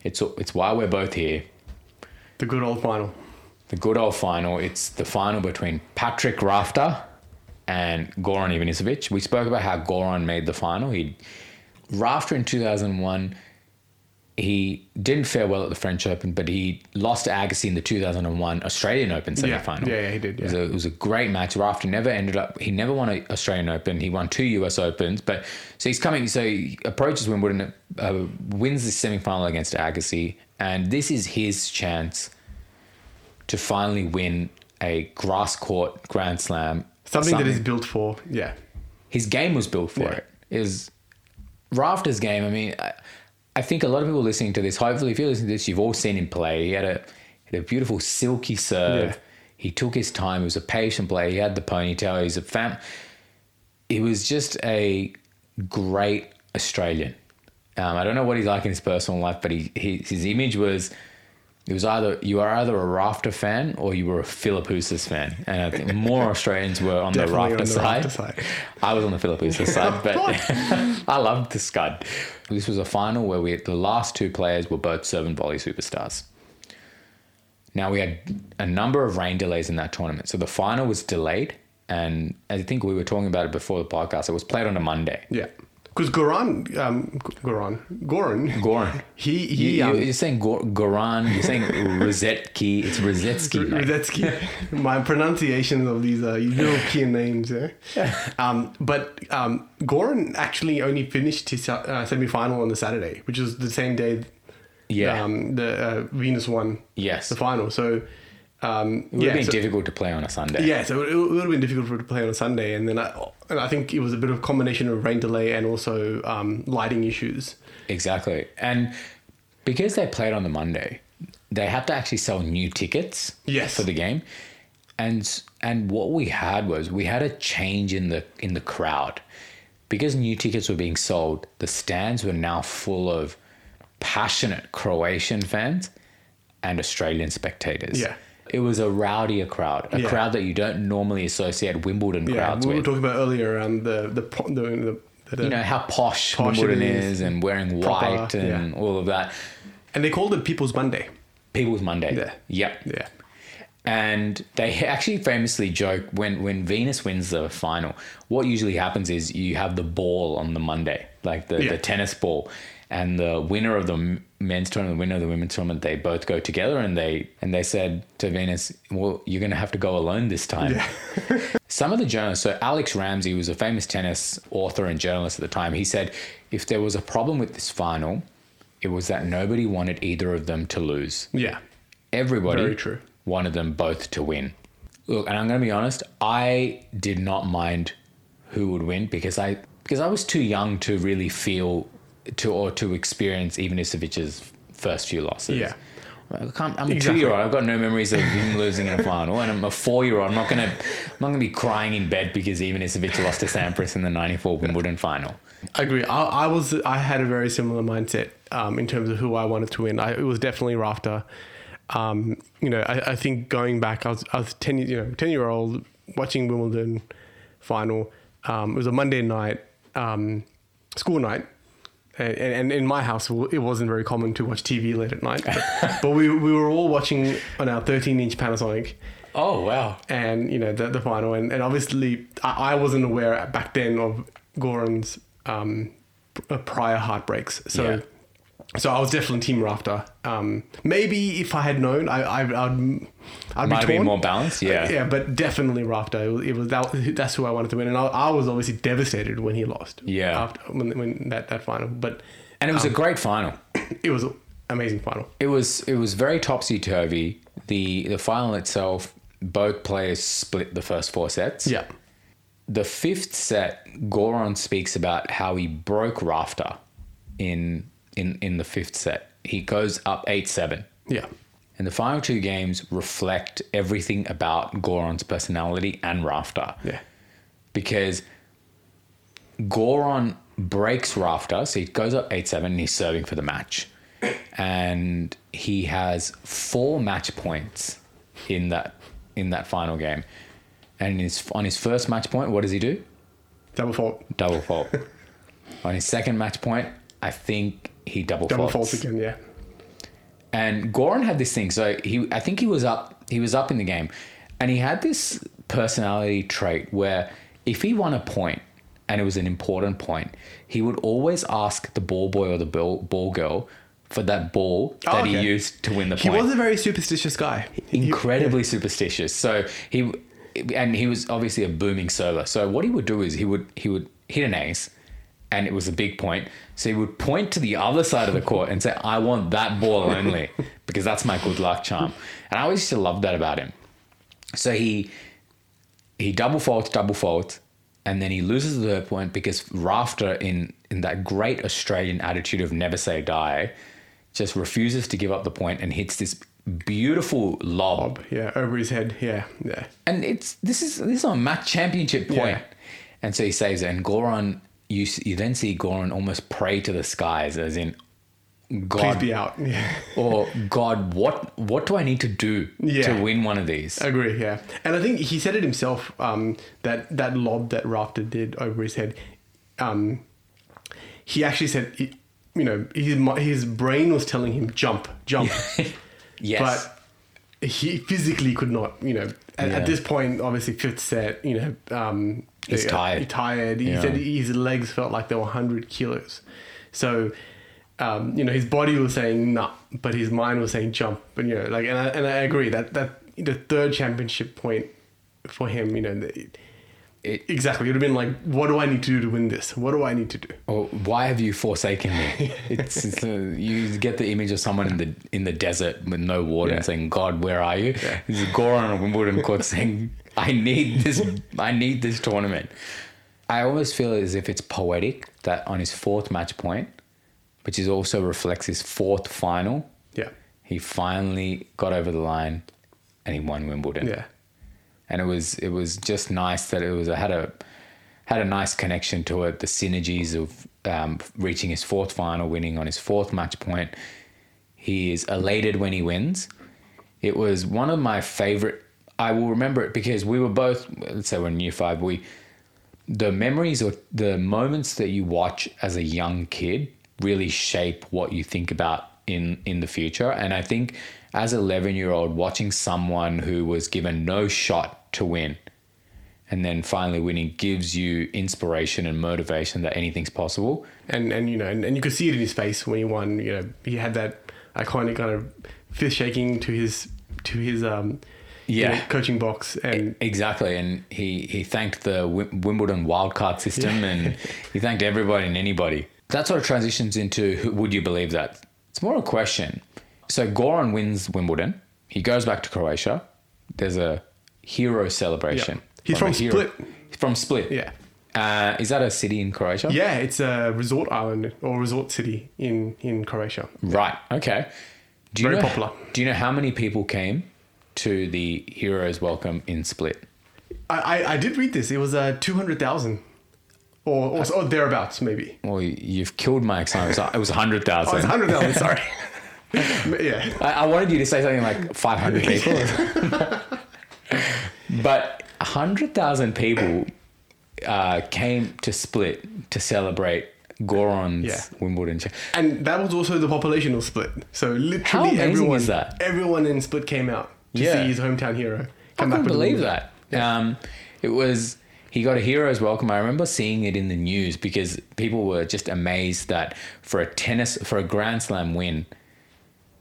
It's it's why we're both here. The good old final. The good old final. It's the final between Patrick Rafter and Goran Ivanisevic. We spoke about how Goran made the final. He Rafter in 2001. He didn't fare well at the French Open, but he lost to Agassi in the 2001 Australian Open Yeah. semi-final. Yeah, yeah, he did, It, was a, it was a great match. Rafter never ended up. He never won an Australian Open. He won two US Opens, but so he's coming. So he approaches Wimbledon, uh, wins the semi-final against Agassi, and this is his chance to finally win a grass court Grand Slam. Something, that he's built for, yeah. his game was built for Yeah. it. Is Rafter's game. I mean, I, I think a lot of people listening to this, hopefully, if you're listening to this, you've all seen him play. He had a had a beautiful silky serve. Yeah. He took his time. He was a patient player. He had the ponytail. He's a fam. He was just a great Australian. Um, I don't know what he's like in his personal life, but he, he his image was it was either you are either a Rafter fan or you were a Philippoussis fan, and I think more Australians were on the Rafter on the side. Side. I was on the Philippoussis side, but I loved the Scud. This was a final where we the last two players were both serve and volley superstars. Now we had a number of rain delays in that tournament, so the final was delayed, and I think we were talking about it before the podcast. It was played on a Monday. Yeah. Because Goran, um, Goran, Goran, Goran. he he you, um, you're saying Gor- Goran. You're saying Rosetki. It's Rosetsky. mate. Rudetsky. My pronunciation of these uh, European names, yeah. Um, but um, Goran actually only finished his uh, semi final on the Saturday, which was the same day Yeah. um, the uh, Venus won Yes. the final. So, um, it would yeah, have been so- difficult to play on a Sunday. yeah, so it, would have been difficult for it to play on a Sunday, and then I, and I think it was a bit of a combination of rain delay and also um, lighting issues. Exactly. And because they played on the Monday, they had to actually sell new tickets Yes. for the game. And and what we had was we had a change in the in the crowd. Because new tickets were being sold, the stands were now full of passionate Croatian fans and Australian spectators. Yeah. It was a rowdier crowd, a Yeah. crowd that you don't normally associate Wimbledon Yeah, crowds we were talking about earlier around the the the, the, you know how posh, Posh Wimbledon is, is, and wearing proper, white and all of that. and they called it People's Monday. People's Monday. Yeah. Yep. Yeah, And they actually famously joke when when Venus wins the final, what usually happens is you have the ball on the Monday, like the, Yeah. the tennis ball, and the winner of the men's tournament, winner of the women's tournament, they both go together, and they and they said to Venus, "Well, you're going to have to go alone this time." Yeah. Some of the journalists, so Alix Ramsay was a famous tennis author and journalist at the time. He said if there was a problem with this final, it was that nobody wanted either of them to lose yeah, everybody Very true. wanted them both to win. Look, and I'm going to be honest, I did not mind who would win because I because I was too young to really feel to or to experience Ivanisevic's first few losses. Yeah. I can't, I'm a Exactly. two-year-old. I've got no memories of him losing in a final, and I'm a four-year-old. I'm not gonna, I'm not gonna be crying in bed because Ivanisevic lost to Sampras in the '94 Wimbledon final. I agree. I, I was I had a very similar mindset um, in terms of who I wanted to win. I, it was definitely Rafter. Um, you know, I, I think going back, I was I was ten you know ten year old watching Wimbledon final. Um, it was a Monday night um, school night. And, and in my house, it wasn't very common to watch TV late at night. But, but we, we were all watching on our 13 inch Panasonic Oh wow! and you know the, the final and, and obviously I, I wasn't aware back then of Goran's um, uh, prior heartbreaks so Yeah. So I was definitely team Rafter um, maybe if I had known I, I I'd, I'd Might be be more balanced. Yeah. yeah but definitely Rafter it was, it was that, that's who I wanted to win and I, I was obviously devastated when he lost Yeah. after when, when that, that final but and it was a great final. it was an amazing final It was it was very topsy turvy. The the final itself, both players split the first four sets. yeah The fifth set, Goran speaks about how he broke Rafter in in in the fifth set. He goes up eight seven. yeah And the final two games reflect everything about Goran's personality and Rafter. yeah Because Goran breaks Rafter, so he goes up 8 7 and he's serving for the match. And he has four match points in that in that final game. And his, on his first match point, what does he do? double fault Double fault. on his second match point, I think he double, double faults. fault again yeah And Goran had this thing. So he, I think he was up. He was up in the game, and he had this personality trait where if he won a point, and it was an important point, he would always ask the ball boy or the ball, ball girl for that ball Oh, that he used to win the he point. He was a very superstitious guy He- Incredibly superstitious. So he, and he was obviously a booming server. So what he would do is he would he would hit an ace, and it was a big point. So he would point to the other side of the court and say, "I want that ball only because that's my good luck charm." And I always used to love that about him. So he he double faults, double faults, and then he loses the point because Rafter, in in that great Australian attitude of never say die, just refuses to give up the point and hits this beautiful lob. yeah over his head yeah yeah And it's this is this is a match championship point. Yeah. And so he saves it. And Goran, you you then see Goran almost pray to the skies, as in God, please be out yeah or God, what what do I need to do Yeah. to win one of these? I agree, yeah. And I think he said it himself um, that that lob that Rafter did over his head. Um, he actually said, you know, his his brain was telling him jump, jump, yes. but he physically could not, you know, at, Yeah. at this point, obviously fifth set, you know, um, He's tired. He's tired. He Yeah. said his legs felt like they were 100 kilos. So, um, you know, his body was saying nah, but his mind was saying jump. And you know, like, and I, and I agree that that the third championship point for him, you know, the, It- exactly. It would have been like, what do I need to do to win this? What do I need to do? Or why have you forsaken me? It's, it's uh, you get the image of someone in the in the desert with no water Yeah. and saying, "God, where are you?" Yeah. This is Goran on a Wimbledon court saying, "I need this. I need this tournament." I almost feel as if it's poetic that on his fourth match point, which is also reflects his fourth final, Yeah. he finally got over the line, and he won Wimbledon Yeah. And it was it was just nice that it was I had a had a nice connection to it. The synergies of um, reaching his fourth final, winning on his fourth match point. He is elated when he wins. It was one of my favorite. I will remember it because we were both. Let's say we're in year five. We the memories or the moments that you watch as a young kid really shape what you think about in in the future and i think as an 11 year old watching someone who was given no shot to win and then finally winning gives you inspiration and motivation that anything's possible and and you know and, and you could see it in his face when he won you know he had that iconic kind of fist shaking to his to his um you Yeah. know, coaching box and Exactly, and he he thanked the Wimbledon wildcard system, and he thanked everybody and anybody. That sort of transitions into would you believe that? It's more a question. So Goran wins Wimbledon. He goes back to Croatia. There's a hero celebration. Yeah. He's a from Split. From Split. yeah Uh, is that a city in Croatia? yeah it's a resort island or resort city in in croatia Right. Okay. Do you Very know, popular. Do you know how many people came to the heroes welcome in Split? i i, I did read this it was uh 200000 or, or, or thereabouts maybe Well, you've killed my excitement. It was hundred thousand. oh it's 100000 sorry yeah I, I wanted you to say something like 500 people. but 100,000 people uh, came to Split to celebrate Goran's Yeah. Wimbledon. and that was also the population of split so literally How amazing everyone is that? everyone in split came out to Yeah. see his hometown hero I come couldn't with the believe that. Um, it was he got a hero's welcome. I remember seeing it in the news because people were just amazed that for a tennis for a Grand Slam win,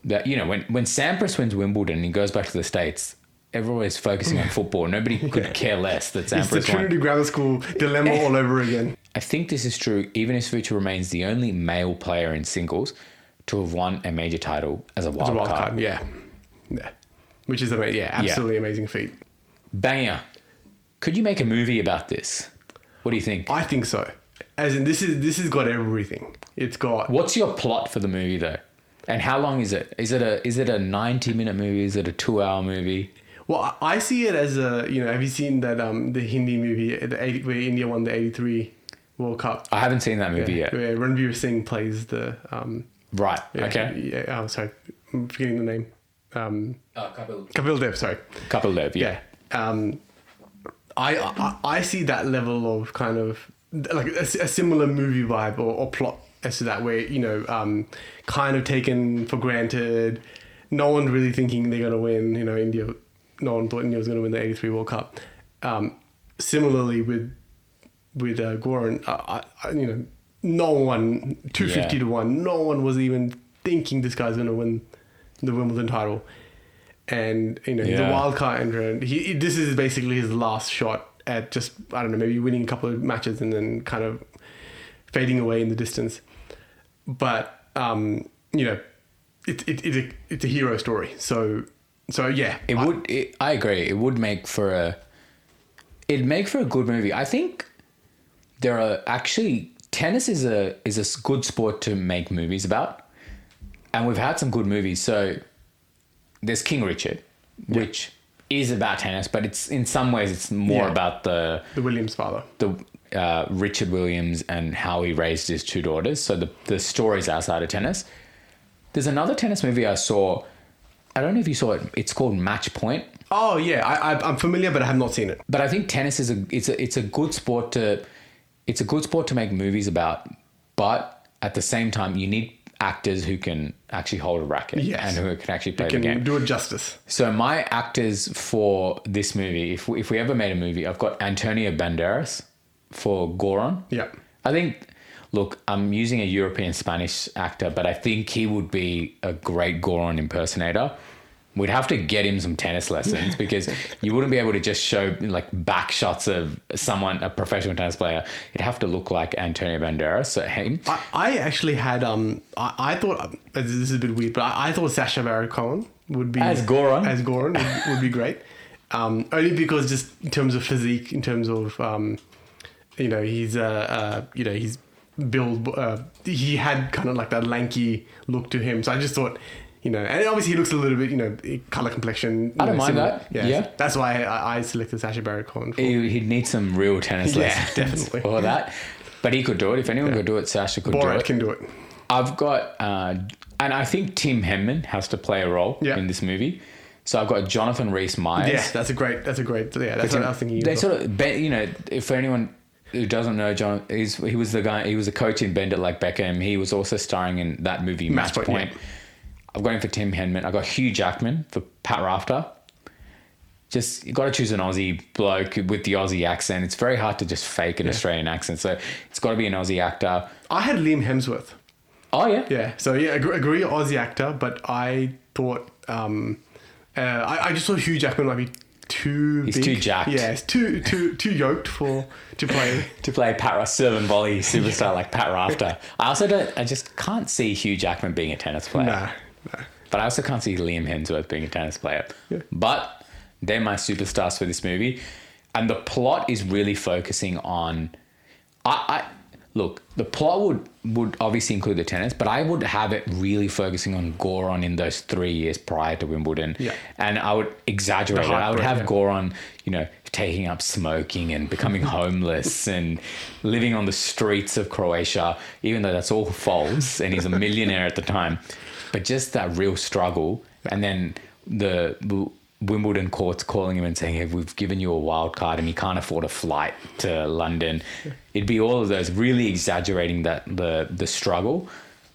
that you know when when Sampras wins Wimbledon and he goes back to the states, everyone is focusing on football. Nobody could care less that Sampras. It's the Sampras won. Trinity Grammar School dilemma all over again. I think this is true even if Future remains the only male player in singles to have won a major title as a wild, It's a wild card. card, yeah. Yeah. Which is amazing. Yeah, absolutely amazing feat. Banger. Could you make a movie about this? What do you think? I think so. As in this is this has got everything. It's got What's your plot for the movie though? And how long is it? Is it a is it a 90 minute movie? Is it a 2 hour movie? well, I see it as a you know, have you seen that um the Hindi movie the 80, where India won the eighty three World Cup? I haven't seen that movie yet. Where Ranveer Singh plays the um Right. yeah, Okay. Yeah, oh sorry. I'm forgetting the name. Um Uh, couple Kapil Dev, sorry. Kapil Dev, yeah. yeah. Um, I, I I see that level of kind of like a, a similar movie vibe or, or plot as to that, where you know, um, kind of taken for granted. No one really thinking they're gonna win. You know, India. No one thought India was gonna win the '83 World Cup. Um, similarly with with uh, Goran, I, I, you know, no one 250 Yeah. to one. No one was even thinking this guy's gonna win the Wimbledon title and you know he's a wild card entrant. He he- this is basically his last shot at just I don't know maybe winning a couple of matches and then kind of fading away in the distance. But um, you know, it, it, it's a it's a hero story. So so yeah, It I- would it, I agree. It would make for a it'd make for a good movie. I think there are actually tennis is a is a good sport to make movies about. And we've had some good movies. So there's King Richard, which is about tennis, but it's in some ways it's more Yeah. about the the Williams father. the uh, Richard Williams and how he raised his two daughters. So the the stories outside of tennis. There's another tennis movie I saw. I don't know if you saw it. It's called Match Point. Oh yeah, I, I I'm familiar, but I have not seen it. But I think tennis is a it's a it's a good sport to it's a good sport to make movies about. But at the same time, you need actors who can actually hold a racket Yes. and who can actually play Can the game. do it justice. So my actors for this movie, if we, if we ever made a movie, I've got Antonio Banderas for Goran. Yeah. I think. Look, I'm using a European Spanish actor, but I think he would be a great Goran impersonator. We'd have to get him some tennis lessons because you wouldn't be able to just show like back shots of someone, a professional tennis player. It'd have to look like Antonio Banderas. So him, I, I actually had um I, I thought uh, this is a bit weird, but I, I thought Sacha Baron Cohen would be As Goran? as Goran would, would be great. Um, only because just in terms of physique, in terms of um, you know he's uh, uh you know he's build uh, he had kind of like that lanky look to him. So I just thought. You know, and obviously he looks a little bit, you know, color complexion. I don't know, mind similar. that. Yeah, Yeah. that's why I, I selected Sacha Baron Cohen. For. he, he'd need some real tennis Yeah, lessons definitely. for that. But he could do it. If anyone could do it, Sasha could do it. Borat can do it. I've got, uh, and I think Tim Henman has to play a role Yeah. in this movie. So I've got Jonathan Rhys Meyers. Yeah, that's a great. That's a great. Yeah, that's what I was thinking. They sort of, you know, if anyone who doesn't know John, he's, he was the guy. He was a coach in Bend It Like Beckham. He was also starring in that movie Match, Match Point, Point. yeah. I've got him for Tim Henman. I've got Hugh Jackman for Pat Rafter. Just you got to choose an Aussie bloke with the Aussie accent. It's very hard to just fake an Australian accent, so it's got to be an Aussie actor. I had Liam Hemsworth. Oh yeah, Yeah. So yeah, agree, agree Aussie actor, but I thought um, uh, I, I just thought Hugh Jackman might be too. He's big. too jacked. Yeah, it's too too too yoked for to play. to play Pat serve volley superstar like Pat Rafter. I also don't. I just can't see Hugh Jackman being a tennis player. nah, But I also can't see Liam Hemsworth being a tennis player. But they're my superstars for this movie. And the plot is really focusing on I, I look, the plot would would obviously include the tennis, but I would have it really focusing on Goran in those three years prior to Wimbledon. Yeah. And I would exaggerate it. I would have yeah. Goran, you know, taking up smoking and becoming homeless and living on the streets of Croatia, even though that's all false and he's a millionaire at the time. But just that real struggle. And then the Wimbledon courts calling him and saying, hey, we've given you a wild card and you can't afford a flight to London. It'd be all of those really exaggerating that the the struggle.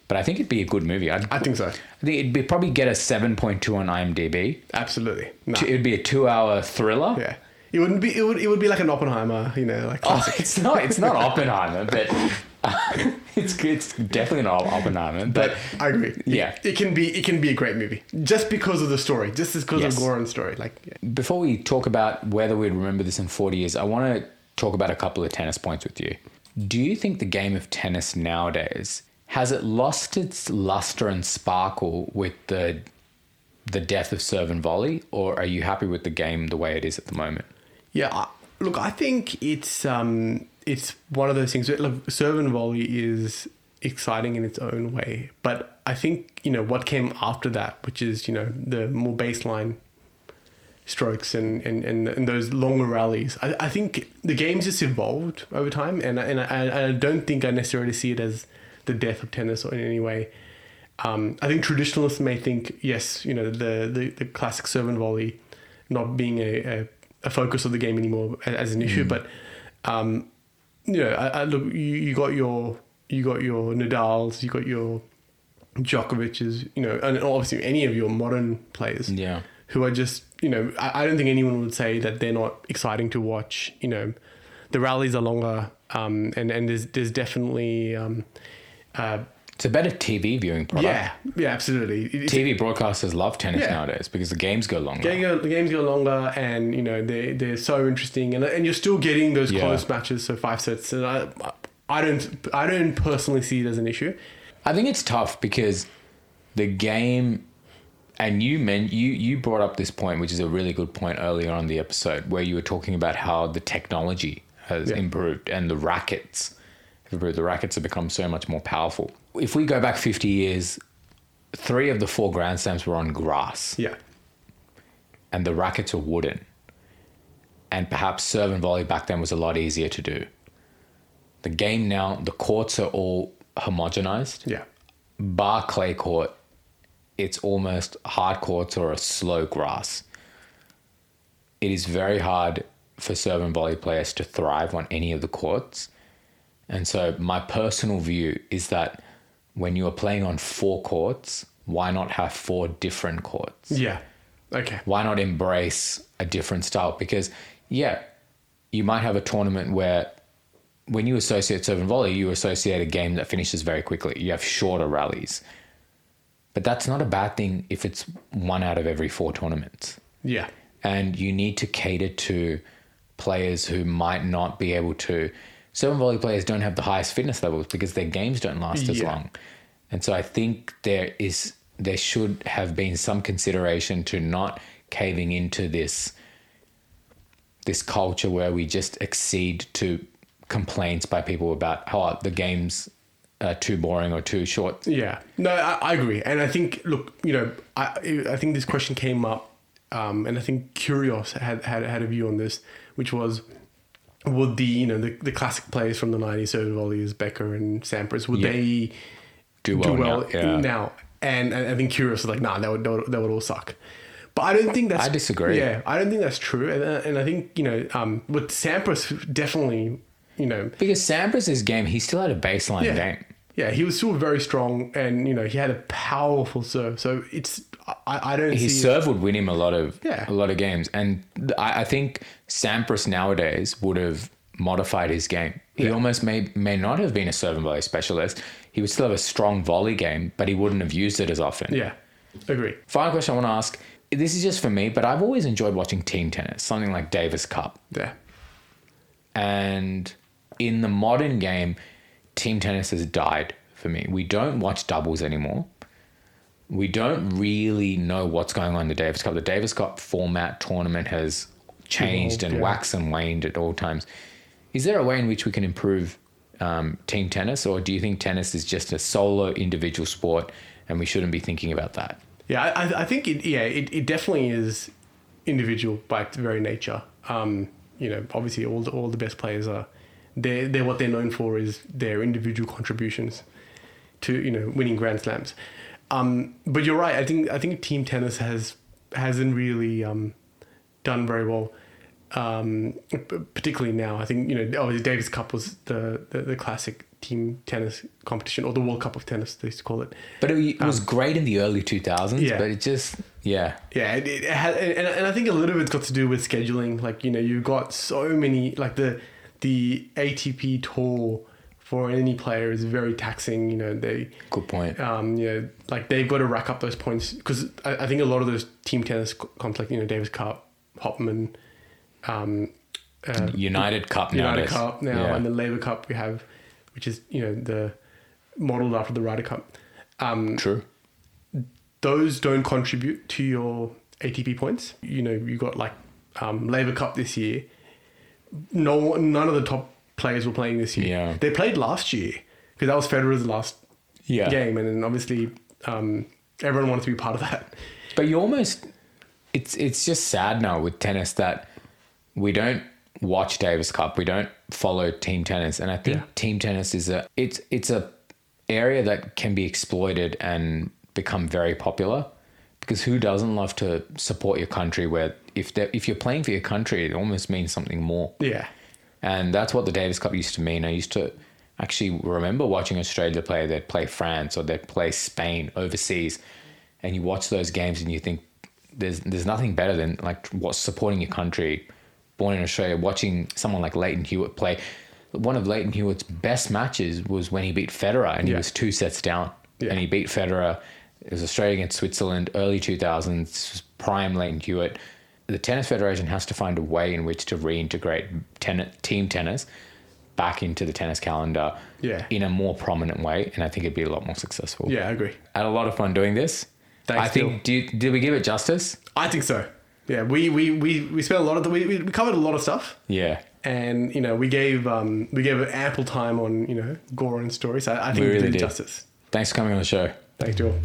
But I think it'd be a good movie. I'd, I think so. I think it'd be probably get a 7.2 on IMDb. Absolutely. Nah. It'd be a two hour thriller. Yeah. It wouldn't be. It would. It would be like an Oppenheimer. You know, like Oh, classic. it's not. It's not Oppenheimer, but it's it's definitely not Oppenheimer. But, But I agree. Yeah. It, it can be. It can be a great movie just because of the story. Just because Yes. of Goran's story. Like. Yeah. before we talk about whether we'd remember this in forty years, I want to talk about a couple of tennis points with you. Do you think the game of tennis nowadays has it lost its luster and sparkle with the the death of serve and volley, or are you happy with the game the way it is at the moment? Yeah, look, I think it's um, it's one of those things. where, Look, serve and volley is exciting in its own way, but I think you know what came after that, which is you know the more baseline strokes and and, and, and those longer rallies. I, I think the game's just evolved over time, and and I, I don't think I necessarily see it as the death of tennis or in any way. Um, I think traditionalists may think yes, you know the the, the classic serve and volley not being a, a, a focus of the game anymore as an issue, but um, you know, I, I look, you, you got your you got your Nadal's, you got your Djokovic's, you know, and obviously any of your modern players Yeah. who are just you know I, I don't think anyone would say that they're not exciting to watch. You know, the rallies are longer, um, and and there's there's definitely um, uh, It's a better TV viewing product. yeah yeah absolutely. It's- TV broadcasters love tennis Yeah. nowadays because the games go longer. Game go, the games go longer, and you know they they're so interesting, and and you're still getting those Yeah. close matches, so five sets. And I, I don't I don't personally see it as an issue. I think it's tough because the game, and you men, you you brought up this point, which is a really good point earlier on the episode, where you were talking about how the technology has Yeah. improved and the rackets have improved. The rackets have become so much more powerful. If we go back fifty years, three of the four Grand Slams were on grass, Yeah, and the rackets were wooden. And perhaps serve and volley back then was a lot easier to do. The game now, the courts are all homogenized yeah, bar clay court, it's almost hard courts or a slow grass. It is very hard for serve and volley players to thrive on any of the courts. And so my personal view is that when you are playing on four courts, why not have four different courts? Yeah. Okay. Why not embrace a different style? Because, yeah, you might have a tournament where when you associate serve and volley, you associate a game that finishes very quickly. You have shorter rallies. But that's not a bad thing if it's one out of every four tournaments. Yeah. And you need to cater to players who might not be able to. And volley players don't have the highest fitness levels because their games don't last as long. And so I think there is there should have been some consideration to not caving into this this culture where we just accede to complaints by people about how the game's uh, too boring or too short. Yeah, no, I, I agree, and I think look, you know, I I think this question came up, um, and I think Kyrgios had had had a view on this, which was, would the you know the, the classic players from the nineties, so volleys, Becker and Sampras, would Yeah. they Do do well, well now. Yeah. now? And, and I think Kyrgios was like, nah, that would that would, that would all suck. But I don't think that's. I disagree. Yeah, I don't think that's true, and, uh, and I think you know, um, with Sampras, definitely, you know, Because Sampras' game, he still had a baseline yeah. game. Yeah, he was still very strong, and you know he had a powerful serve. So it's I, I don't his serve would win him a lot of Yeah. a lot of games, and I, I think Sampras nowadays would have modified his game. He Yeah. almost may may not have been a serve and volley specialist. He would still have a strong volley game, but he wouldn't have used it as often. yeah, agree. Final question I want to ask. This is just for me, but I've always enjoyed watching team tennis, something like Davis Cup. Yeah, And in the modern game, team tennis has died for me. We don't watch doubles anymore. We don't really know what's going on in the Davis Cup. The Davis Cup format tournament has changed and yeah. waxed and waned at all times. Is there a way in which we can improve um, team tennis, or do you think tennis is just a solo individual sport and we shouldn't be thinking about that? yeah. I, I- think it. Yeah, it, it definitely is individual by its very nature. Um, you know, obviously all the, all the best players are. They're, they're what they're known for is their individual contributions to you know winning grand slams. Um, but you're right. I think I think team tennis has hasn't really um, done very well. Um, particularly now, I think you know obviously Davis Cup was the, the, the classic team tennis competition or the World Cup of tennis they used to call it. But it, it was great in the early 2000s, Um, yeah. but it just, yeah. Yeah, it, it had, and, and I think a little bit's got to do with scheduling. Like you know, you've got so many like the the ATP tour for any player is very taxing. You know, they Good point. um, you know, like they've got to rack up those points because I, I think a lot of those team tennis like you know, Davis Cup, Hopman, um, uh, United Cup United nowadays. Cup now, Yeah. and the Laver Cup we have, which is you know the modeled after the Ryder Cup. Um, True. those don't contribute to your ATP points. You know, you got like um, Laver Cup this year. No, none of the top players were playing this year. Yeah. They played last year because that was Federer's last Yeah. game, and then obviously um, everyone wanted to be part of that. But you almost it's it's just sad now with tennis that we don't watch Davis Cup. We don't follow team tennis. And I think Yeah. team tennis is a it's it's a area that can be exploited and become very popular. Because who doesn't love to support your country where if they if you're playing for your country, it almost means something more. Yeah, And that's what the Davis Cup used to mean. I used to actually remember watching Australia play. They'd play France or they'd play Spain overseas, and you watch those games and you think there's there's nothing better than like what's supporting your country. Born in Australia, watching someone like Lleyton Hewitt play. One of Lleyton Hewitt's best matches was when he beat Federer, and he Yeah. was two sets down, Yeah. and he beat Federer. It was Australia against Switzerland, early 2000s, prime Lleyton Hewitt. The Tennis Federation has to find a way in which to reintegrate ten- team tennis back into the tennis calendar Yeah. in a more prominent way, and I think it'd be a lot more successful. yeah, I agree. I had a lot of fun doing this. Thanks, I think, do you, did we give it justice? I think so. Yeah, we we we, we spent a lot of the, we, we covered a lot of stuff. Yeah. and you know we gave um, we gave ample time on you know Goran stories. I, I think We really did did. justice. Thanks for coming on the show. Thanks, Joel.